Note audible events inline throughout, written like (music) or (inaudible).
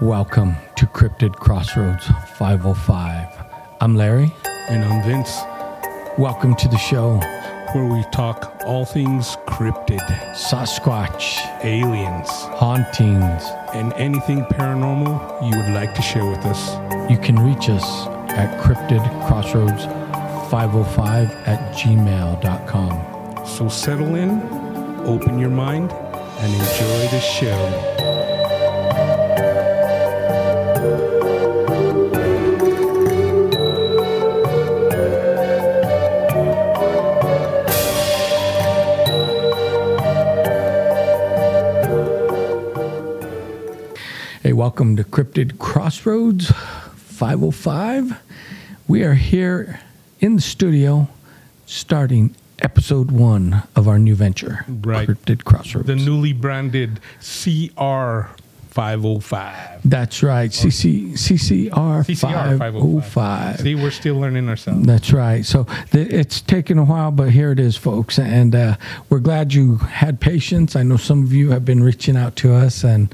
Welcome to Cryptid Crossroads 505. I'm Larry. And I'm Vince, Welcome to the show. where we talk all things cryptid, Sasquatch, aliens, hauntings. and anything paranormal you would like to share with us. You can reach us at Cryptid Crossroads 505 at gmail.com. So settle in, open your mind, and enjoy the show. Welcome to Cryptid Crossroads 505. We are here in the studio starting episode one of our new venture, Right. Cryptid Crossroads. The newly branded CR 505. That's right, CC, CCR, CCR 505. 505. See, we're still learning ourselves. That's right. So th- it's taken a while, but here it is, folks. And uh, we're glad you had patience. I know some of you have been reaching out to us and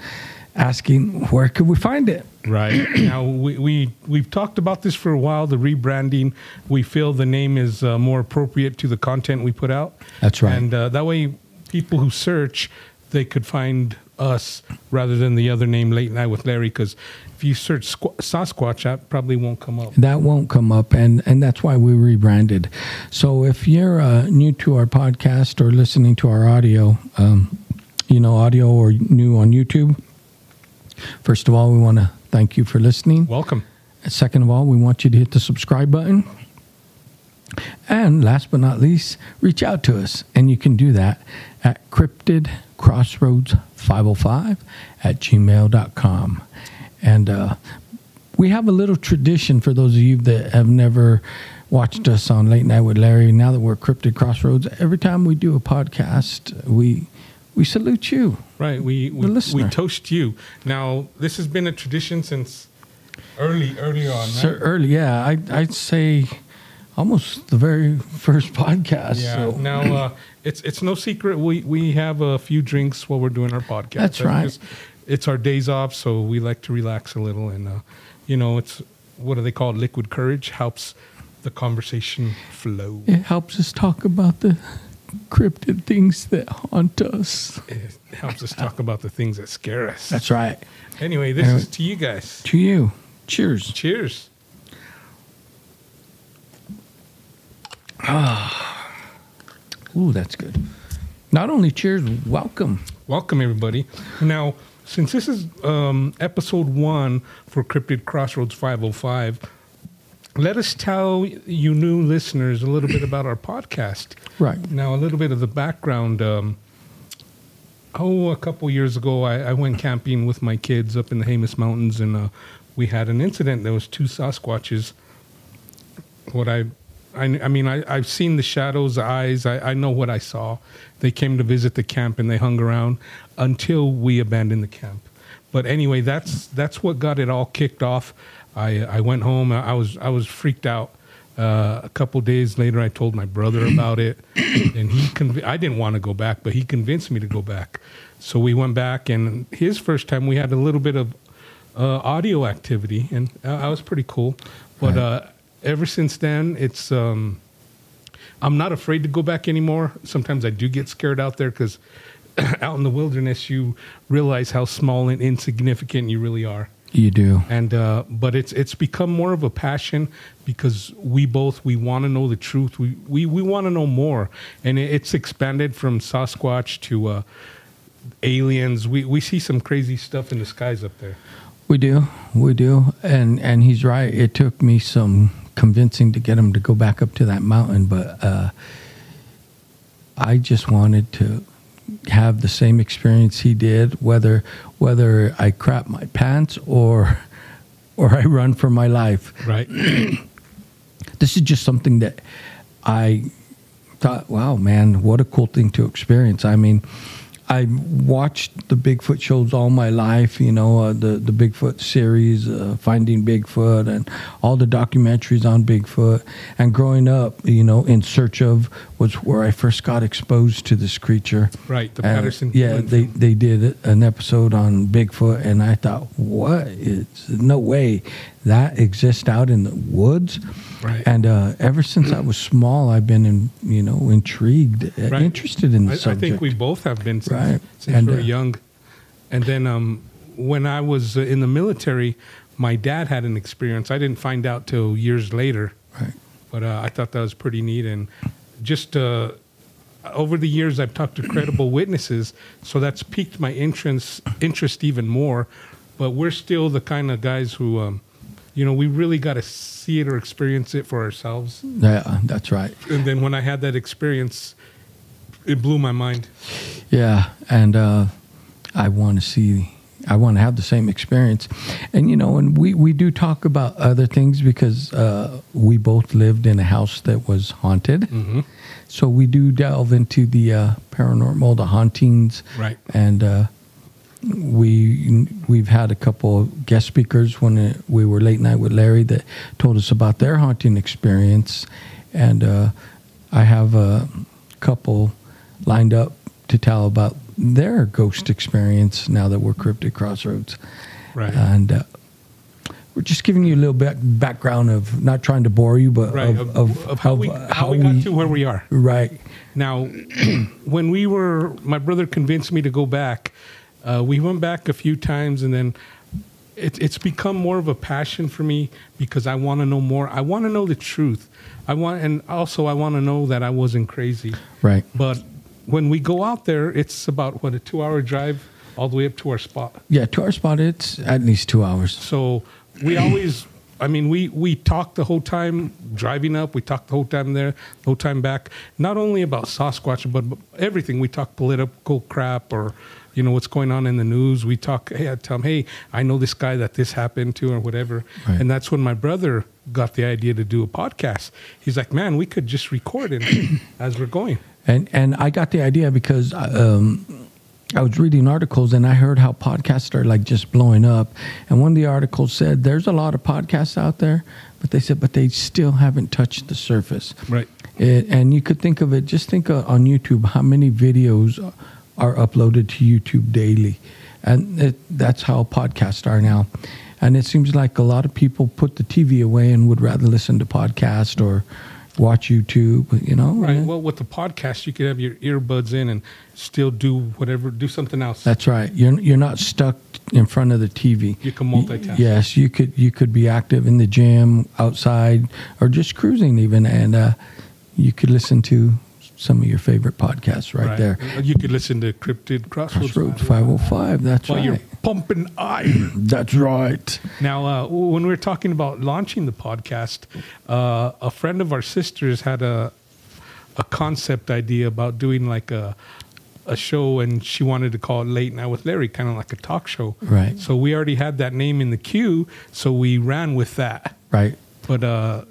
asking where could we find it. Right (clears throat) now, we, we we've talked about this for a while. The rebranding, we feel the name is uh, more appropriate to the content we put out. That's right. and uh, that way, people who search they could find us rather than the other name, Late Night with Larry. Because if you search Squ- Sasquatch, that probably won't come up. That won't come up, and, and that's why we rebranded. So if you're uh, new to our podcast or listening to our audio, um, you know, audio or new on YouTube, first of all, we want to thank you for listening. Welcome. Second of all, we want you to hit the subscribe button. And last but not least, reach out to us. And you can do that at cryptidcrossroads505 at gmail.com. And uh, we have a little tradition for those of you that have never watched us on Late Night with Larry. Now that we're Cryptid Crossroads, every time we do a podcast, we we salute you. Right, we we, we toast you. Now, this has been a tradition since early early on. Right? So early, yeah, I, I'd say almost the very (laughs) first podcast. Yeah. So Now uh, it's it's no secret we we have a few drinks while we're doing our podcast. That's right. It's, it's our days off, so we like to relax a little, and uh, you know, it's what do they call? Liquid courage helps the conversation flow. it helps us talk about the cryptid things that haunt us. It helps us talk about the things that scare us. That's right. Anyway, this Anyway. is to you guys. To you. Cheers. Cheers. Ooh, that's good. Not only cheers, welcome. Welcome, everybody. Now, since this is um, episode one for Cryptid Crossroads 505, let us tell you new listeners a little bit about our podcast. Right. Now, a little bit of the background. Um, oh, a couple years ago, I, I went camping with my kids up in the Jemez Mountains, and uh, we had an incident. There was two Sasquatches. What I, I, I mean, I, I've seen the shadows, the eyes. I, I know what I saw. They came to visit the camp, and they hung around until we abandoned the camp. But anyway, that's that's what got it all kicked off. I I went home. I was I was freaked out. Uh, a couple days later, I told my brother (clears throat) about it, and he conv- I didn't want to go back, but he convinced me to go back. So we went back, and his first time we had a little bit of uh, audio activity, and uh, that was pretty cool. But uh, ever since then, it's um, I'm not afraid to go back anymore. Sometimes I do get scared out there because (clears throat) out in the wilderness, you realize how small and insignificant you really are You do. and uh, but it's it's become more of a passion because we both we want to know the truth we we, we want to know more and it, it's expanded from sasquatch to uh, aliens we we see some crazy stuff in the skies up there We do. We do. And and he's right. It took me some convincing to get him to go back up to that mountain, but uh, I just wanted to have the same experience he did, whether whether I crap my pants or (laughs) or I run for my life. right (clears throat) This is just something that I thought, wow, man, what a cool thing to experience. I mean, I watched the Bigfoot shows all my life. You know, uh, the the Bigfoot series, uh, Finding Bigfoot, and all the documentaries on Bigfoot. And growing up, you know, in search of was where I first got exposed to this creature. Right, the And, Patterson. yeah, they they did an episode on Bigfoot, and I thought, what? It's no way that exists out in the woods. Right. And uh, ever since I was small, I've been, in, you know, intrigued, uh, Right. interested in the I, I think we both have been since, Right. since And, we were uh, young. And then um, when I was uh, in the military, my dad had an experience. I didn't find out till years later, Right. but uh, I thought that was pretty neat. And just uh, over the years, I've talked to credible witnesses, so that's piqued my interest interest even more. But we're still the kind of guys who, um, you know, we really got to see it or experience it for ourselves. Yeah, that's right. And then when I had that experience, it blew my mind. Yeah, and uh, I want to see. I want to have the same experience, and you know, and we we do talk about other things because uh, we both lived in a house that was haunted. Mm-hmm. So we do delve into the uh, paranormal, the hauntings, Right. and uh, we we've had a couple guest speakers when we were late night with Larry that told us about their haunting experience, and uh, I have a couple lined up to tell about their ghost experience now that we're cryptid crossroads, Right. and. Uh, we're just giving you a little bit background of not trying to bore you, but right. of, of, of how, we, how, we got to where we are. right, Now, (clears throat) when we were, my brother convinced me to go back. Uh, we went back a few times, and then it, it's become more of a passion for me because I want to know more. I want to know the truth. I want, and also I want to know that I wasn't crazy. right. But when we go out there, it's about what a two-hour drive all the way up to our spot. Yeah, to our spot, it's at least two hours. So we always, I mean, we we talk the whole time driving up. We talk the whole time there, the whole time back. Not only about Sasquatch, but everything. We talk political crap or. You know what's going on in the news. We talk. Hey, I tell him, hey, I know this guy that this happened to, or whatever. Right. And that's when my brother got the idea to do a podcast. He's like, man, we could just record it (coughs) as we're going. And and I got the idea because um, I was reading articles and I heard how podcasts are like just blowing up. And one of the articles said there's a lot of podcasts out there, but they said but they still haven't touched the surface. Right. It, and you could think of it. Just think uh, on YouTube how many videos are uploaded to YouTube daily, and it, that's how podcasts are now. And it seems like a lot of people put the TV away and would rather listen to podcast or watch YouTube. You know, Right. Well, with the podcast, you could have your earbuds in and still do whatever, do something else. That's right. You're you're not stuck in front of the TV. You can multitask. Yes, you could you could be active in the gym, outside, or just cruising even, and uh, you could listen to some of your favorite podcasts right, there. You could listen to Cryptid Crossroads, Crossroads 505. That's while right. Pumping iron. (clears throat) That's right. now, uh, when we were talking about launching the podcast, uh, a friend of our sisters had a a concept idea about doing like a a show, and she wanted to call it Late Night with Larry, kind of like a talk show. Right. So we already had that name in the queue, so we ran with that. Right. But uh,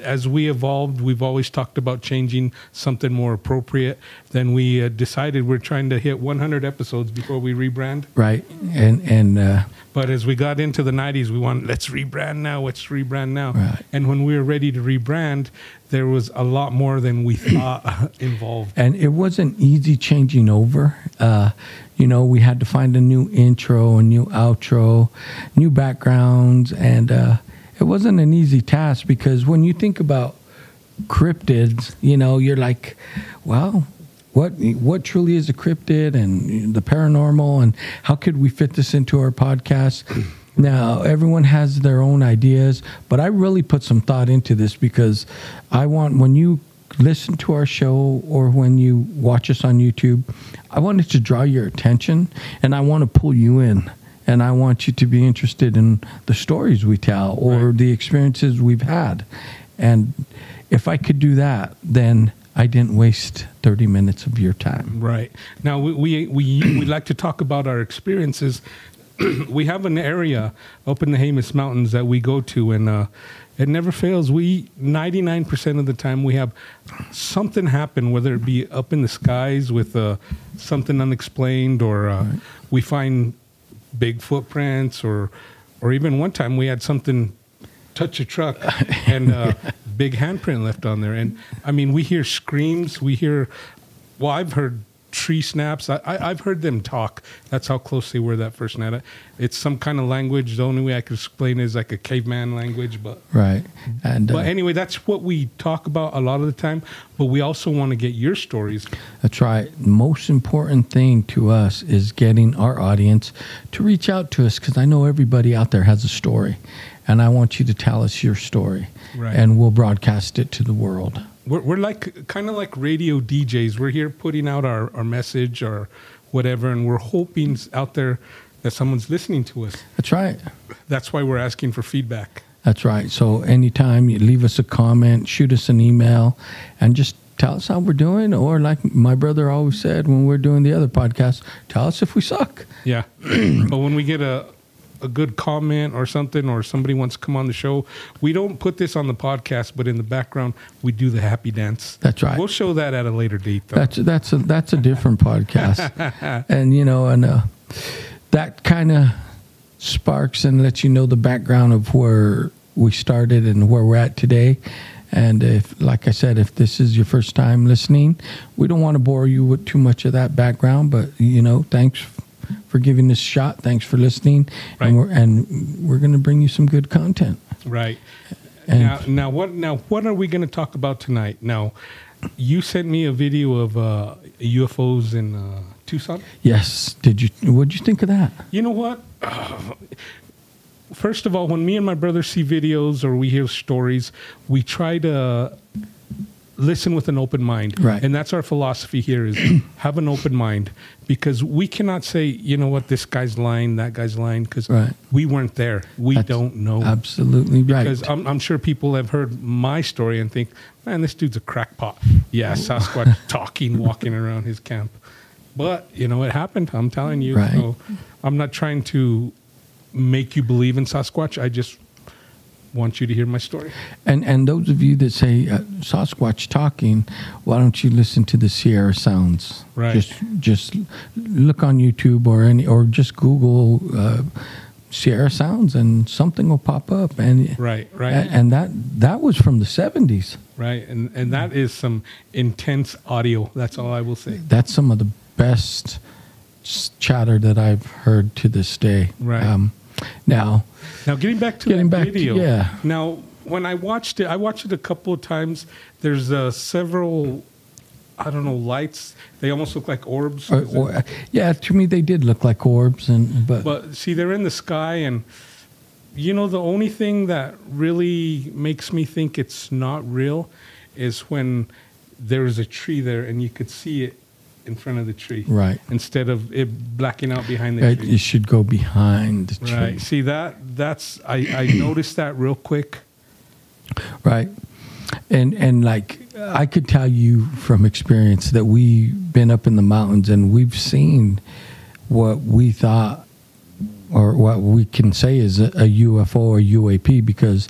as we evolved, we've always talked about changing something more appropriate. Then we uh, decided we're trying to hit 100 episodes before we rebrand. Right. And and uh, But as we got into the 90s, we wanted, let's rebrand now, let's rebrand now. Right. And when we were ready to rebrand, there was a lot more than we thought (clears throat) involved. and it wasn't easy changing over. Uh, you know, we had to find a new intro, a new outro, new backgrounds, and uh, it wasn't an easy task because when you think about cryptids, you know, you're like, well, what what truly is a cryptid and the paranormal, and how could we fit this into our podcast? Hmm. Now, everyone has their own ideas, but I really put some thought into this because I want when you listen to our show or when you watch us on YouTube, I want it to draw your attention and I want to pull you in. And I want you to be interested in the stories we tell or Right. the experiences we've had. And if I could do that, then I didn't waste 30 minutes of your time. Right. Now, we, we, we, we (clears throat) like to talk about our experiences. (clears throat) we have an area up in the Jemez Mountains that we go to, and uh, it never fails. We, 99% of the time, we have something happen, whether it be up in the skies with a, something unexplained, or uh, we find big footprints, or or even one time we had something touch a truck (laughs) and uh, big handprint left on there. And I mean, we hear screams, we hear. Well, I've heard tree snaps. I, I, I've heard them talk. That's how close they were that first night. It's some kind of language. The only way I could explain it is like a caveman language, but Right. And uh, but anyway, that's what we talk about a lot of the time. But we also want to get your stories. That's right. Most important thing to us is getting our audience to reach out to us because I know everybody out there has a story, and I want you to tell us your story, Right. and we'll broadcast it to the world. We're, we're like kind of like radio DJs. We're here putting out our, our message or whatever, and we're hoping out there that someone's listening to us. That's right. That's why we're asking for feedback. That's right. So anytime you leave us a comment, shoot us an email, and just tell us how we're doing. Or like my brother always said when we're doing the other podcast, tell us if we suck. Yeah. (clears throat) but when we get a a good comment or something, or somebody wants to come on the show, we don't put this on the podcast, but in the background we do the happy dance. That's right. We'll show that at a later date, though. That's that's a that's a different podcast, (laughs) and you know, and uh, that kind of sparks and lets you know the background of where we started and where we're at today. And if, like I said, if this is your first time listening, we don't want to bore you with too much of that background. But you know, thanks for giving this shot. Thanks for listening, Right. and we're and we're going to bring you some good content. Right. And- now, now what? Now, what are we going to talk about tonight? Now, you sent me a video of uh, UFOs in uh, Tucson. Yes, did you? What did you think of that? You know what? First of all, when me and my brother see videos or we hear stories, we try to listen with an open mind. Right. And that's our philosophy here is (clears throat) have an open mind because we cannot say, you know what, this guy's lying, that guy's lying because Right. we weren't there. We That's don't know. Absolutely right. Because I'm, I'm sure people have heard my story and think, man, this dude's a crackpot. Yeah, oh. Sasquatch (laughs) talking, walking around his camp. But, you know, it happened. I'm telling you. Right. So I'm not trying to make you believe in Sasquatch. I just want you to hear my story. And and those of you that say uh, Sasquatch talking, why don't you listen to the Sierra Sounds? Right. Just just look on YouTube or any or just Google uh, Sierra Sounds and something will pop up. And Right, right. And, and that that was from the seventies. Right. And, and that is some intense audio. That's all I will say. That's some of the best chatter that I've heard to this day. Right. Um, now, Now, getting back to Getting back to- video. yeah. Now, when I watched it, I watched it a couple of times. There's uh, several, I don't know, lights. They almost look like orbs. or, or, yeah, to me they did look like orbs, and but, But see, they're in the sky, and you know, the only thing that really makes me think it's not real is when there's a tree there and you could see it in front of the tree. Right. Instead of it blacking out behind the it, tree. you should go behind the tree. Right. See that? That's I, I (clears throat) noticed that real quick. right and and like i could tell you from experience that we've been up in the mountains and we've seen what we thought or what we can say is a, a ufo or uap because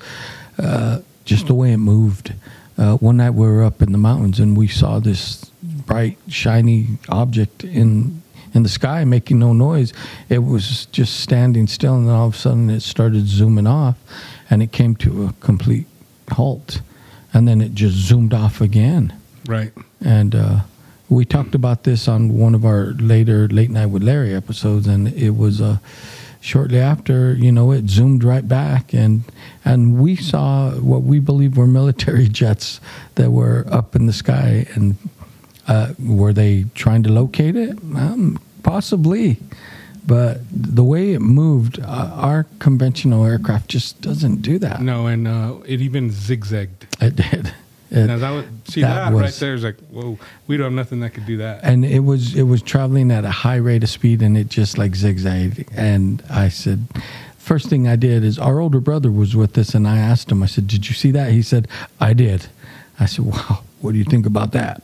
uh, just the way it moved uh, one night we were up in the mountains and we saw this bright shiny object in in the sky making no noise. It was just standing still and then all of a sudden it started zooming off and it came to a complete halt. And then it just zoomed off again. Right. and uh, we talked about this on one of our later late night with larry episodes and it was uh, shortly after you know it zoomed right back and and we saw what we believe were military (laughs) jets that were up in the sky and uh, were they trying to locate it? Um, possibly. But the way it moved uh, our conventional aircraft just doesn't do that. No, and uh, it even zigzagged. it did. It- Now that would see that that, right was- there is like, whoa, we don't have nothing that could do that. and it was it was traveling at a high rate of speed and it just like zigzagged. And i said first thing i did is our older brother was with us and i asked him i said did you see that? He said i did. I said wow what do you think about that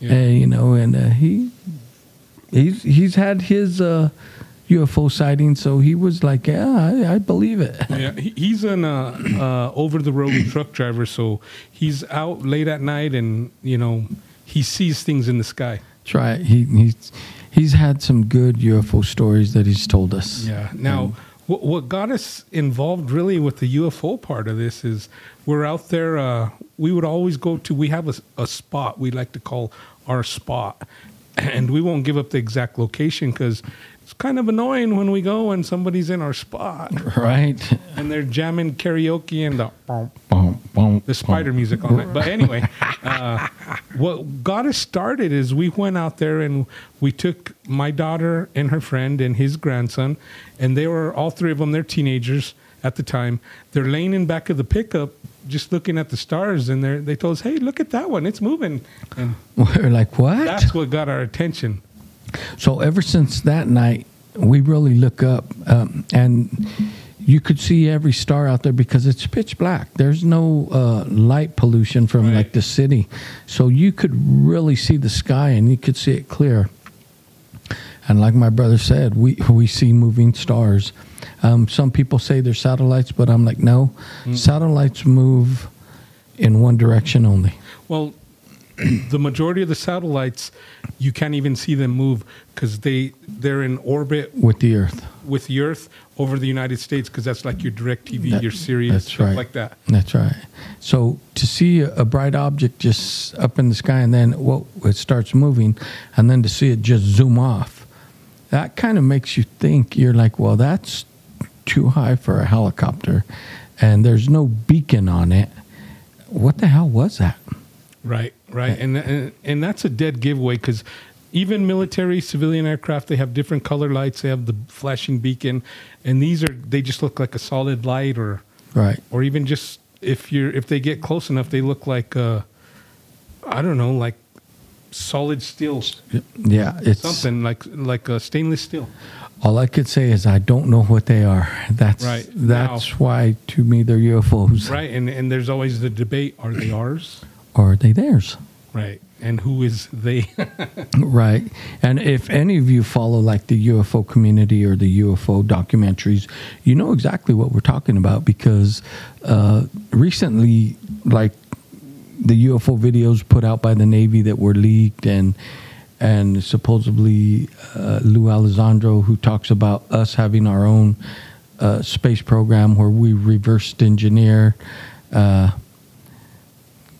Yeah. and you know and uh, he he's he's had his uh ufo sighting so he was like yeah i, I believe it yeah, he's an uh, uh, over the road (coughs) truck driver, so he's out late at night, and you know he sees things in the sky. Try right. He he's he's had some good UFO stories that he's told us. Yeah. Now, what, what got us involved really with the UFO part of this is we're out there. Uh, we would always go to. We have a, a spot we like to call our spot, (clears throat) and we won't give up the exact location because it's kind of annoying when we go and somebody's in our spot (laughs) Right. and they're jamming karaoke and the Boom, boom, the spider music on it. But anyway, (laughs) uh, what got us started is we went out there and we took my daughter and her friend and his grandson, and they were all three of them. They're teenagers at the time. They're laying in back of the pickup, just looking at the stars, and they they told us, "Hey, look at that one! It's moving." And We're like, what? that's what got our attention. So ever since that night, we really look up, um, and you could see every star out there because it's pitch black. There's no uh, light pollution from Right. like the city, so you could really see the sky and you could see it clear. And like my brother said, we we see moving stars. Um, some people say they're satellites, but I'm like, no, satellites move in one direction only. Well, the majority of the satellites, you can't even see them move because they they're in orbit With the Earth, with the Earth over the United States because that's like your DirecTV, That- your Sirius, stuff right. like that. That's right. So to see a, a bright object just up in the sky and then well, it starts moving, and then to see it just zoom off, that kind of makes you think. You're like, well, that's too high for a helicopter, and there's no beacon on it. What the hell was that? Right, right, and (laughs) and, and that's a dead giveaway because even military civilian aircraft they have different color lights. They have the flashing beacon, and these are they just look like a solid light or Right. or even just if you're if they get close enough, they look like uh, I don't know, like solid steel, Yeah. It's something like like a stainless steel. All I could say is I don't know what they are. That's Right. That's why to me they're UFOs. Right, and and there's always the debate: are they ours? Or are they theirs? Right, and who is they? (laughs) Right. And if any of you follow like the UFO community or the UFO documentaries, you know exactly what we're talking about because uh, recently, like the UFO videos put out by the Navy that were leaked and and supposedly uh, Lou Alessandro, who talks about us having our own uh, space program where we reversed engineer uh,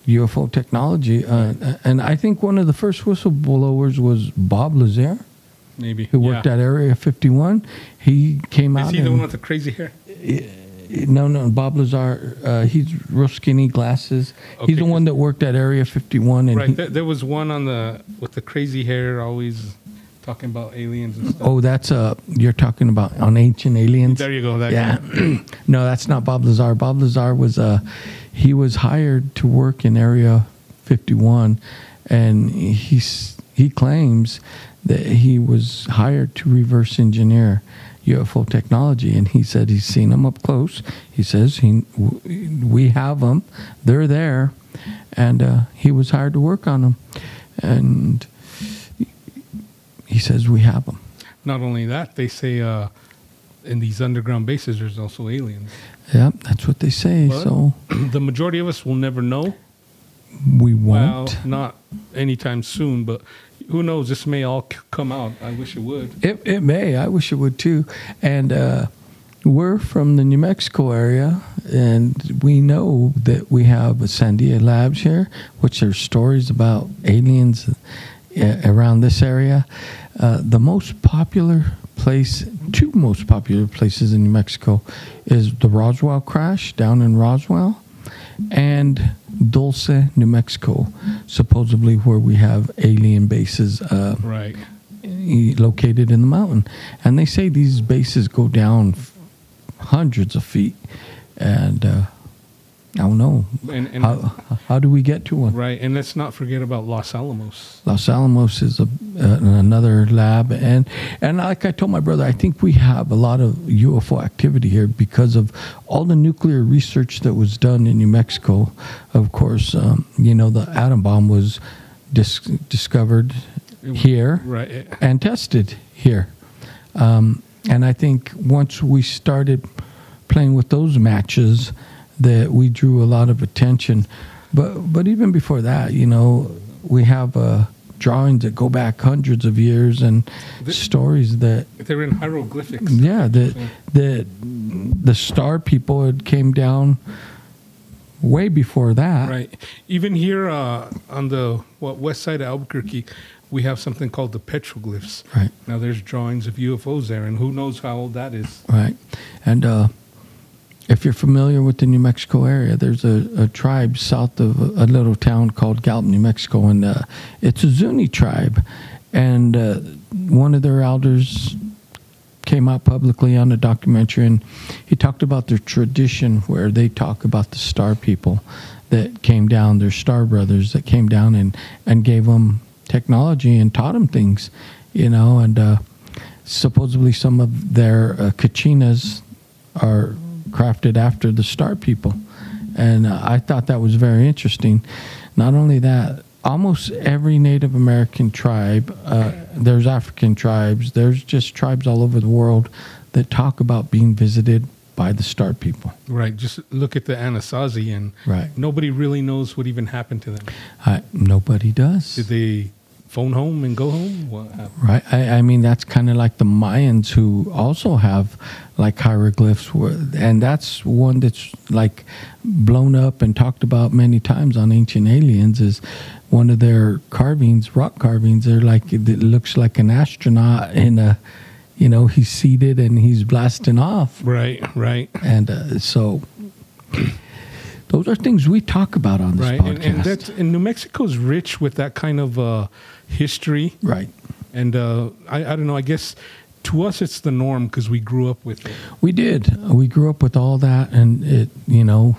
UFO technology. Uh, and I think one of the first whistleblowers was Bob Lazar, Maybe who worked Yeah. at Area 51. He came Is out. Is he the one with the crazy hair? no, no, Bob Lazar. Uh, he's real skinny glasses. Okay, he's the one that worked at Area 51. And Right. he- There, there was one on the with the crazy hair, always talking about aliens and stuff. oh, that's uh, you're talking about on Ancient Aliens. there you go. That yeah. (clears throat) no, that's not Bob Lazar. Bob Lazar was uh, he was hired to work in Area 51, and he's he claims that he was hired to reverse engineer UFO technology, and he said he's seen them up close. He says he we have them, they're there, and uh, he was hired to work on them, and he says we have them. Not only that, they say uh, in these underground bases, there's also aliens. Yep, that's what they say. What? So (clears throat) the majority of us will never know. we won't. not anytime soon, but who knows? This may all c- come out. I wish it would. It, it may. I wish it would too. And uh, we're from the New Mexico area, and we know that we have a Sandia Labs here, which are stories about aliens uh, around this area. Uh, the most popular place, two most popular places in New Mexico, is the Roswell crash down in Roswell, and Dulce, New Mexico, supposedly where we have alien bases. Uh, Right. located in the mountain. And they say these bases go down hundreds of feet. And uh, I don't know. And, and How, how do we get to one? right. And let's not forget about Los Alamos. Los Alamos is a, uh, another lab, and and like I told my brother, I think we have a lot of UFO activity here because of all the nuclear research that was done in New Mexico. Of course, um, you know the atom bomb was dis- discovered here Right. and tested here. Um, and I think once we started playing with those matches, that we drew a lot of attention. But but even before that, you know, we have uh, drawings that go back hundreds of years and The- stories that They're in hieroglyphics. yeah that that the star people had came down way before that. Right. Even here uh, on the what, west side of Albuquerque, we have something called the petroglyphs. Right. Now there's drawings of UFOs there, and who knows how old that is. Right. And uh, if you're familiar with the New Mexico area, there's a, a tribe south of a, little town called Gallup, New Mexico, and uh, it's a Zuni tribe. And uh, one of their elders came out publicly on a documentary, and he talked about their tradition where they talk about the star people that came down, their star brothers that came down and, and gave them technology and taught them things, you know, and uh, supposedly some of their uh, kachinas are crafted after the star people. And uh, I thought that was very interesting. Not only that, almost every Native American tribe, uh, there's African tribes, there's just tribes all over the world that talk about being visited by the star people. Right. Just look at the Anasazi, and Right. nobody really knows what even happened to them. I, nobody does. Did they phone home and go home? What? Right. I, I mean, that's kind of like the Mayans who also have like hieroglyphs, and that's one that's like blown up and talked about many times on Ancient Aliens. Is one of their carvings, rock carvings. They're like it looks like an astronaut in a, you know, he's seated and he's blasting off, Right. Right. and uh, so. Those are things we talk about on this Right. podcast. And, and that's and New Mexico's rich with that kind of uh, history. right. And uh, I, I don't know. I guess to us it's the norm because we grew up with it. We did. We grew up with all that, and it, you know,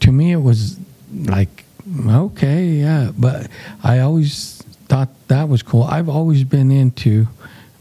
to me it was like, okay, yeah. But I always thought that was cool. I've always been into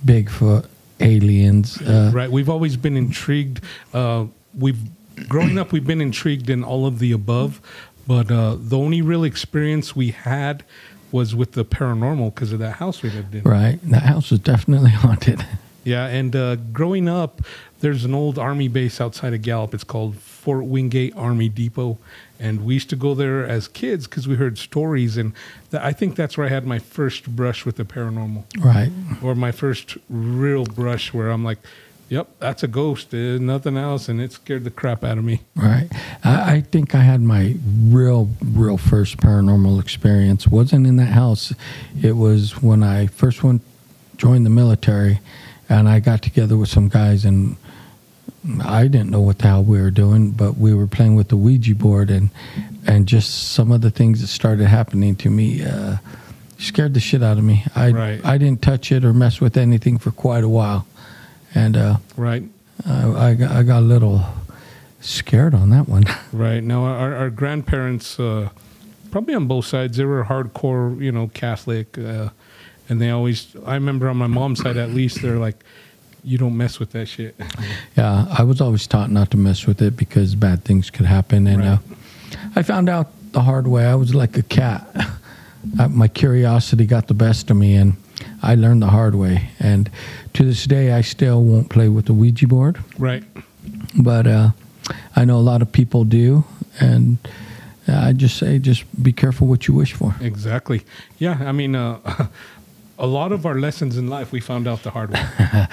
Bigfoot, aliens. Uh, Right. We've always been intrigued. Uh, we've growing up, we've been intrigued in all of the above, but uh, the only real experience we had was with the paranormal because of that house we lived in. Right. That house was definitely (laughs) haunted. Yeah, and uh, growing up, there's an old army base outside of Gallup. It's called Fort Wingate Army Depot, and we used to go there as kids because we heard stories. And th- I think that's where I had my first brush with the paranormal, Right. or my first real brush where I'm like, "Yep, that's a ghost. There's nothing else," and it scared the crap out of me. Right. I, I think I had my real, real first paranormal experience. wasn't in that house. It was when I first went joined the military, and I got together with some guys, and I didn't know what the hell we were doing, but we were playing with the Ouija board, and and just some of the things that started happening to me. Uh, Scared the shit out of me. I Right. I didn't touch it or mess with anything for quite a while, and uh, Right. I, I got, I got a little scared on that one. (laughs) Right now, our, our grandparents, uh, probably on both sides, they were hardcore, you know, Catholic, uh, and they always. I remember on my mom's side, at least, they're like, "You don't mess with that shit." (laughs) Yeah, I was always taught not to mess with it because bad things could happen, and Right. uh, I found out the hard way. I was like a cat. (laughs) Uh, My curiosity got the best of me, and I learned the hard way. And to this day, I still won't play with the Ouija board, right. but uh, I know a lot of people do, and I just say, just be careful what you wish for. Exactly. Yeah. I mean, uh, (laughs) a lot of our lessons in life we found out the hard way. (laughs)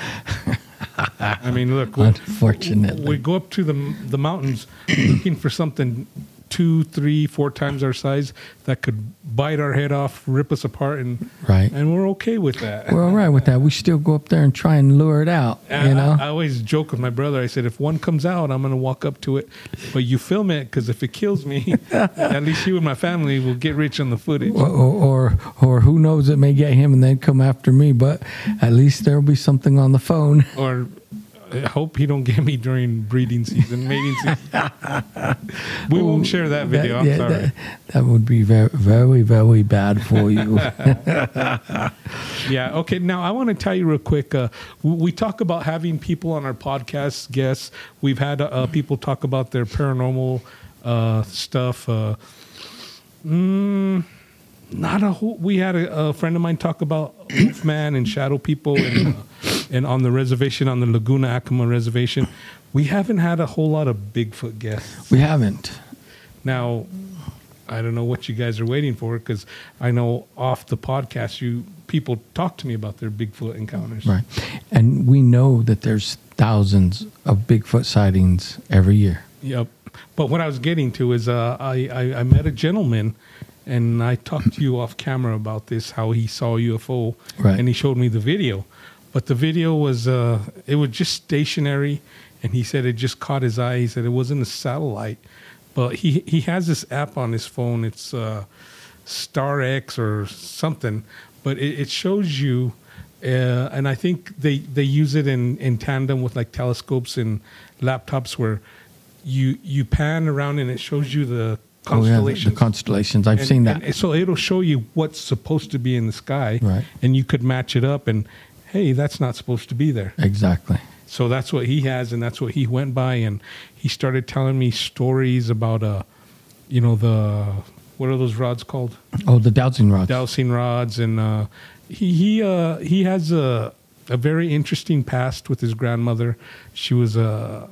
I mean, look. we- Unfortunately. we go up to the the mountains looking for something two, three, four times our size that could bite our head off, rip us apart, and Right. and we're okay with that. We're all right with that. We still go up there and try and lure it out. You know. I, I always joke with my brother. I said, if one comes out, I'm going to walk up to it, but you film it because if it kills me, (laughs) at least you and my family will get rich on the footage. or, or or who knows it may get him and then come after me but at least there'll be something on the phone Or I hope he don't get me during breeding season, mating season. (laughs) we won't share that video. I'm yeah, sorry. that, that would be very very very bad for you (laughs) (laughs) Yeah. Okay. Now I want to tell you real quick. Uh, we, we talk about having people on our podcast guests. We've had uh, people talk about their paranormal uh, stuff. Uh, mm, not a whole. We had a, a friend of mine talk about Wolfman (clears throat) and Shadow People, and, uh, and on the reservation on the Laguna Acoma reservation. We haven't had a whole lot of Bigfoot guests. we haven't Now, I don't know what you guys are waiting for because I know off the podcast, you people talk to me about their Bigfoot encounters. Right. And we know that there's thousands of Bigfoot sightings every year. Yep. But what I was getting to is uh, I, I, I met a gentleman and I talked to you off camera about this, how he saw a UFO Right. and he showed me the video. But the video was, uh, it was just stationary and he said it just caught his eye. He said it wasn't a satellite, but he, he has this app on his phone. It's uh, Star X or something, but it, it shows you uh, and I think they, they use it in, in tandem with like telescopes and laptops where you you pan around and it shows you the Oh, yeah, the- constellations. the constellations. I've And- seen that. and so it'll show you what's supposed to be in the sky, Right. and you could match it up. And hey, that's not supposed to be there. exactly. So that's what he has, and that's what he went by. And he started telling me stories about uh, you know the what are those rods called? Oh, the dowsing rods. dowsing rods, and uh, he he uh, he has a a very interesting past with his grandmother. She was a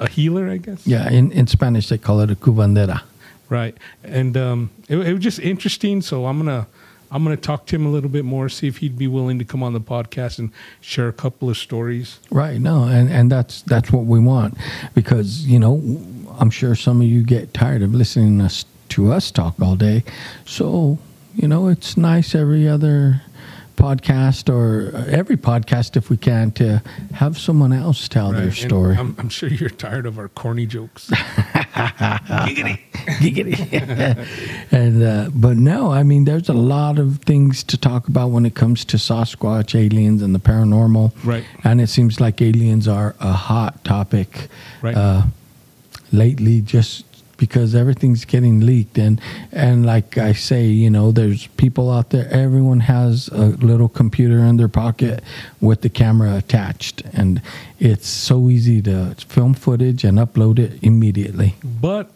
a healer, I guess. yeah, in, in Spanish they call it a curandera. Right, and um, it, it was just interesting. So I'm gonna I'm gonna talk to him a little bit more, see if he'd be willing to come on the podcast and share a couple of stories. Right. No, and, and that's that's what we want because you know I'm sure some of you get tired of listening to us, to us talk all day. So you know it's nice every other podcast or every podcast if we can to have someone else tell their story. I'm, I'm sure you're tired of our corny jokes. (laughs) Giggity. (laughs) Giggity. and uh, but no, I mean, there's a lot of things to talk about when it comes to Sasquatch, aliens, and the paranormal. Right. And it seems like aliens are a hot topic Right. uh, lately, just because everything's getting leaked and and like I say, you know, there's people out there. Everyone has a little computer in their pocket with the camera attached, and it's so easy to film footage and upload it immediately. But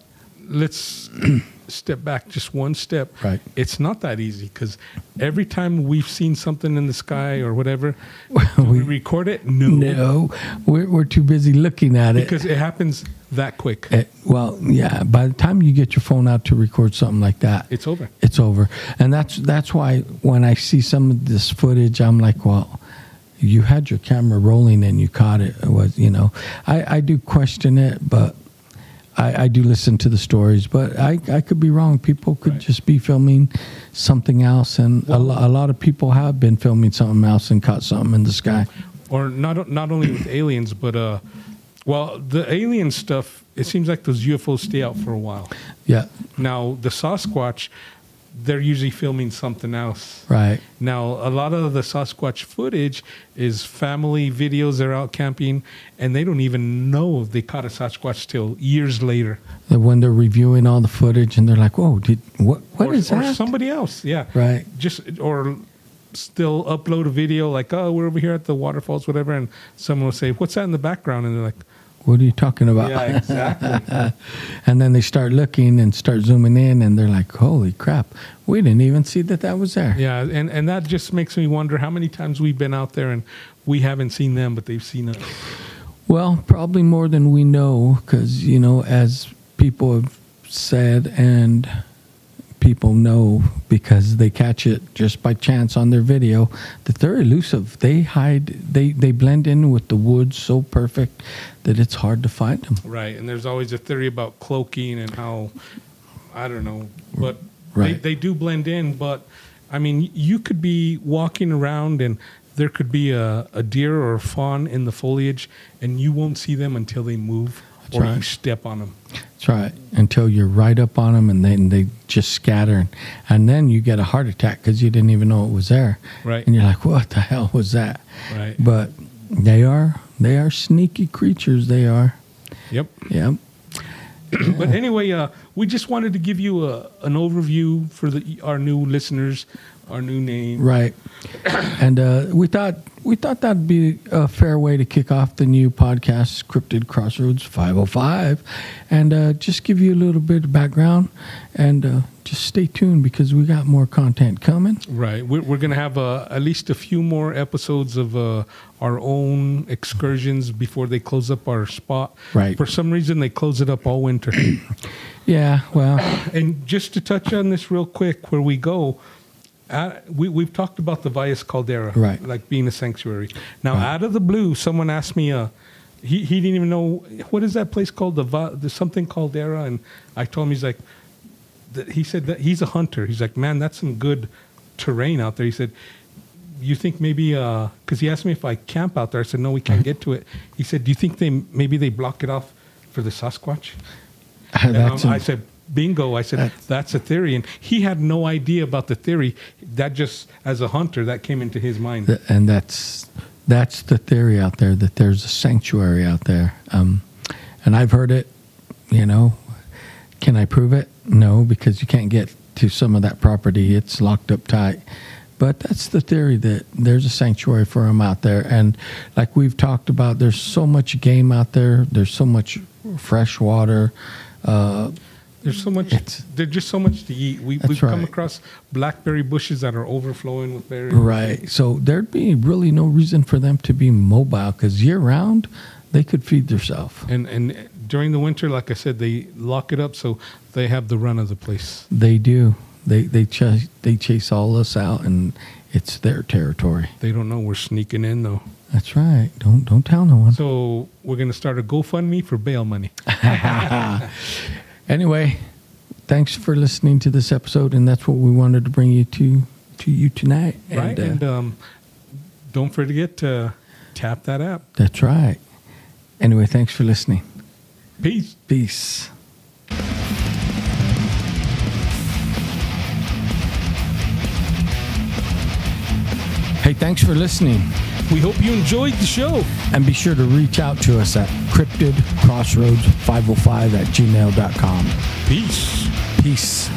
let's (clears throat) step back just one step. Right. It's not that easy because every time we've seen something in the sky or whatever, (laughs) we- we, record it. No, No, we're, we're too busy looking at it. because it happens that quick. Eh, well, yeah. By the time you get your phone out to record something like that, It's over. it's over. And that's that's why when I see some of this footage, I'm like, well, you had your camera rolling and you caught it. It was, you know, I, I do question it, but I, I do listen to the stories. But I, I could be wrong. People could Right. just be filming something else, and a, lo- a lot of people have been filming something else and caught something in the sky. Or not not only with aliens, but uh, well, the alien stuff. It seems like those UFOs stay out for a while. Yeah, Now the Sasquatch, they're usually filming something else. right. Now, a lot of the Sasquatch footage is family videos. They're out camping, and they don't even know they caught a Sasquatch till years later. When they're reviewing all the footage and they're like, "Whoa, did what? What or, is or that?" somebody else, yeah, Right. Just or still upload a video like, "Oh, we're over here at the waterfalls, whatever," and someone will say, "What's that in the background?" And they're like, What are you talking about? "Yeah, exactly." (laughs) and then they start looking and start zooming in, and they're like, "Holy crap! We didn't even see that that was there." yeah, and and that just makes me wonder how many times we've been out there and we haven't seen them, but they've seen us. Well, probably more than we know, because you know, as people have said, and people know because they catch it just by chance on their video that they're elusive. They hide. They they blend in with the woods so perfect that it's hard to find them. Right, and there's always a theory about cloaking and how I don't know, but Right. they, they do blend in. But I mean, you could be walking around and there could be a, a deer or a fawn in the foliage, and you won't see them until they move That's or you step on them. That's right. Until you're right up on them, and then they just scatter, and, and then you get a heart attack because you didn't even know it was there. Right. And you're like, "What the hell was that?" Right. But they are they are sneaky creatures. They are. Yep. Yep. (clears throat) but anyway, uh, we just wanted to give you a, an overview for the, our new listeners. Our new name. Right. and uh, we thought we thought that'd be a fair way to kick off the new podcast, Cryptid Crossroads 505, and uh, just give you a little bit of background and uh, just stay tuned because we got more content coming. Right. We're, we're going to have uh, at least a few more episodes of uh, our own excursions before they close up our spot. Right. For some reason, they close it up all winter. Yeah, well, and just to touch on this real quick, where we go, uh, we, we've talked about the Valles Caldera, Right. like being a sanctuary. Now, Right. out of the blue, someone asked me, uh, he, he didn't even know, what is that place called? The, Va- the something Caldera? And I told him, he's like, that he said that he's a hunter. He's like, man, that's some good terrain out there. He said, you think maybe, because he asked me if I camp out there. I said, no, we can't get to it. He said, do you think they maybe they block it off for the Sasquatch? (laughs) And um, I said, bingo. I said, That's- that's, a theory. And he had no idea about the theory. That just, as a hunter, that came into his mind. And that's that's the theory out there that there's a sanctuary out there um, and i've heard it you know can i prove it no because you can't get to some of that property it's locked up tight but that's the theory that there's a sanctuary for them out there and like we've talked about there's so much game out there there's so much fresh water uh, There's so much, It's- there's just so much to eat. We, we've come right. across blackberry bushes that are overflowing with berries. Right. So there'd be really no reason for them to be mobile because year round they could feed themselves. And, and during the winter, like I said, they lock it up so they have the run of the place. They do. They they chase they chase all us out and it's their territory. They don't know we're sneaking in, though. That's right. Don't don't tell no one. So we're going to start a GoFundMe for bail money. (laughs) (laughs) (laughs) Anyway, thanks for listening to this episode, and that's what we wanted to bring you to to you tonight. right? And, uh, and um, don't forget to tap that app. that's right. Anyway, thanks for listening. Peace. Peace. Hey, thanks for listening. We hope you enjoyed the show. And be sure to reach out to us at cryptidcrossroads505 at gmail.com. Peace. Peace.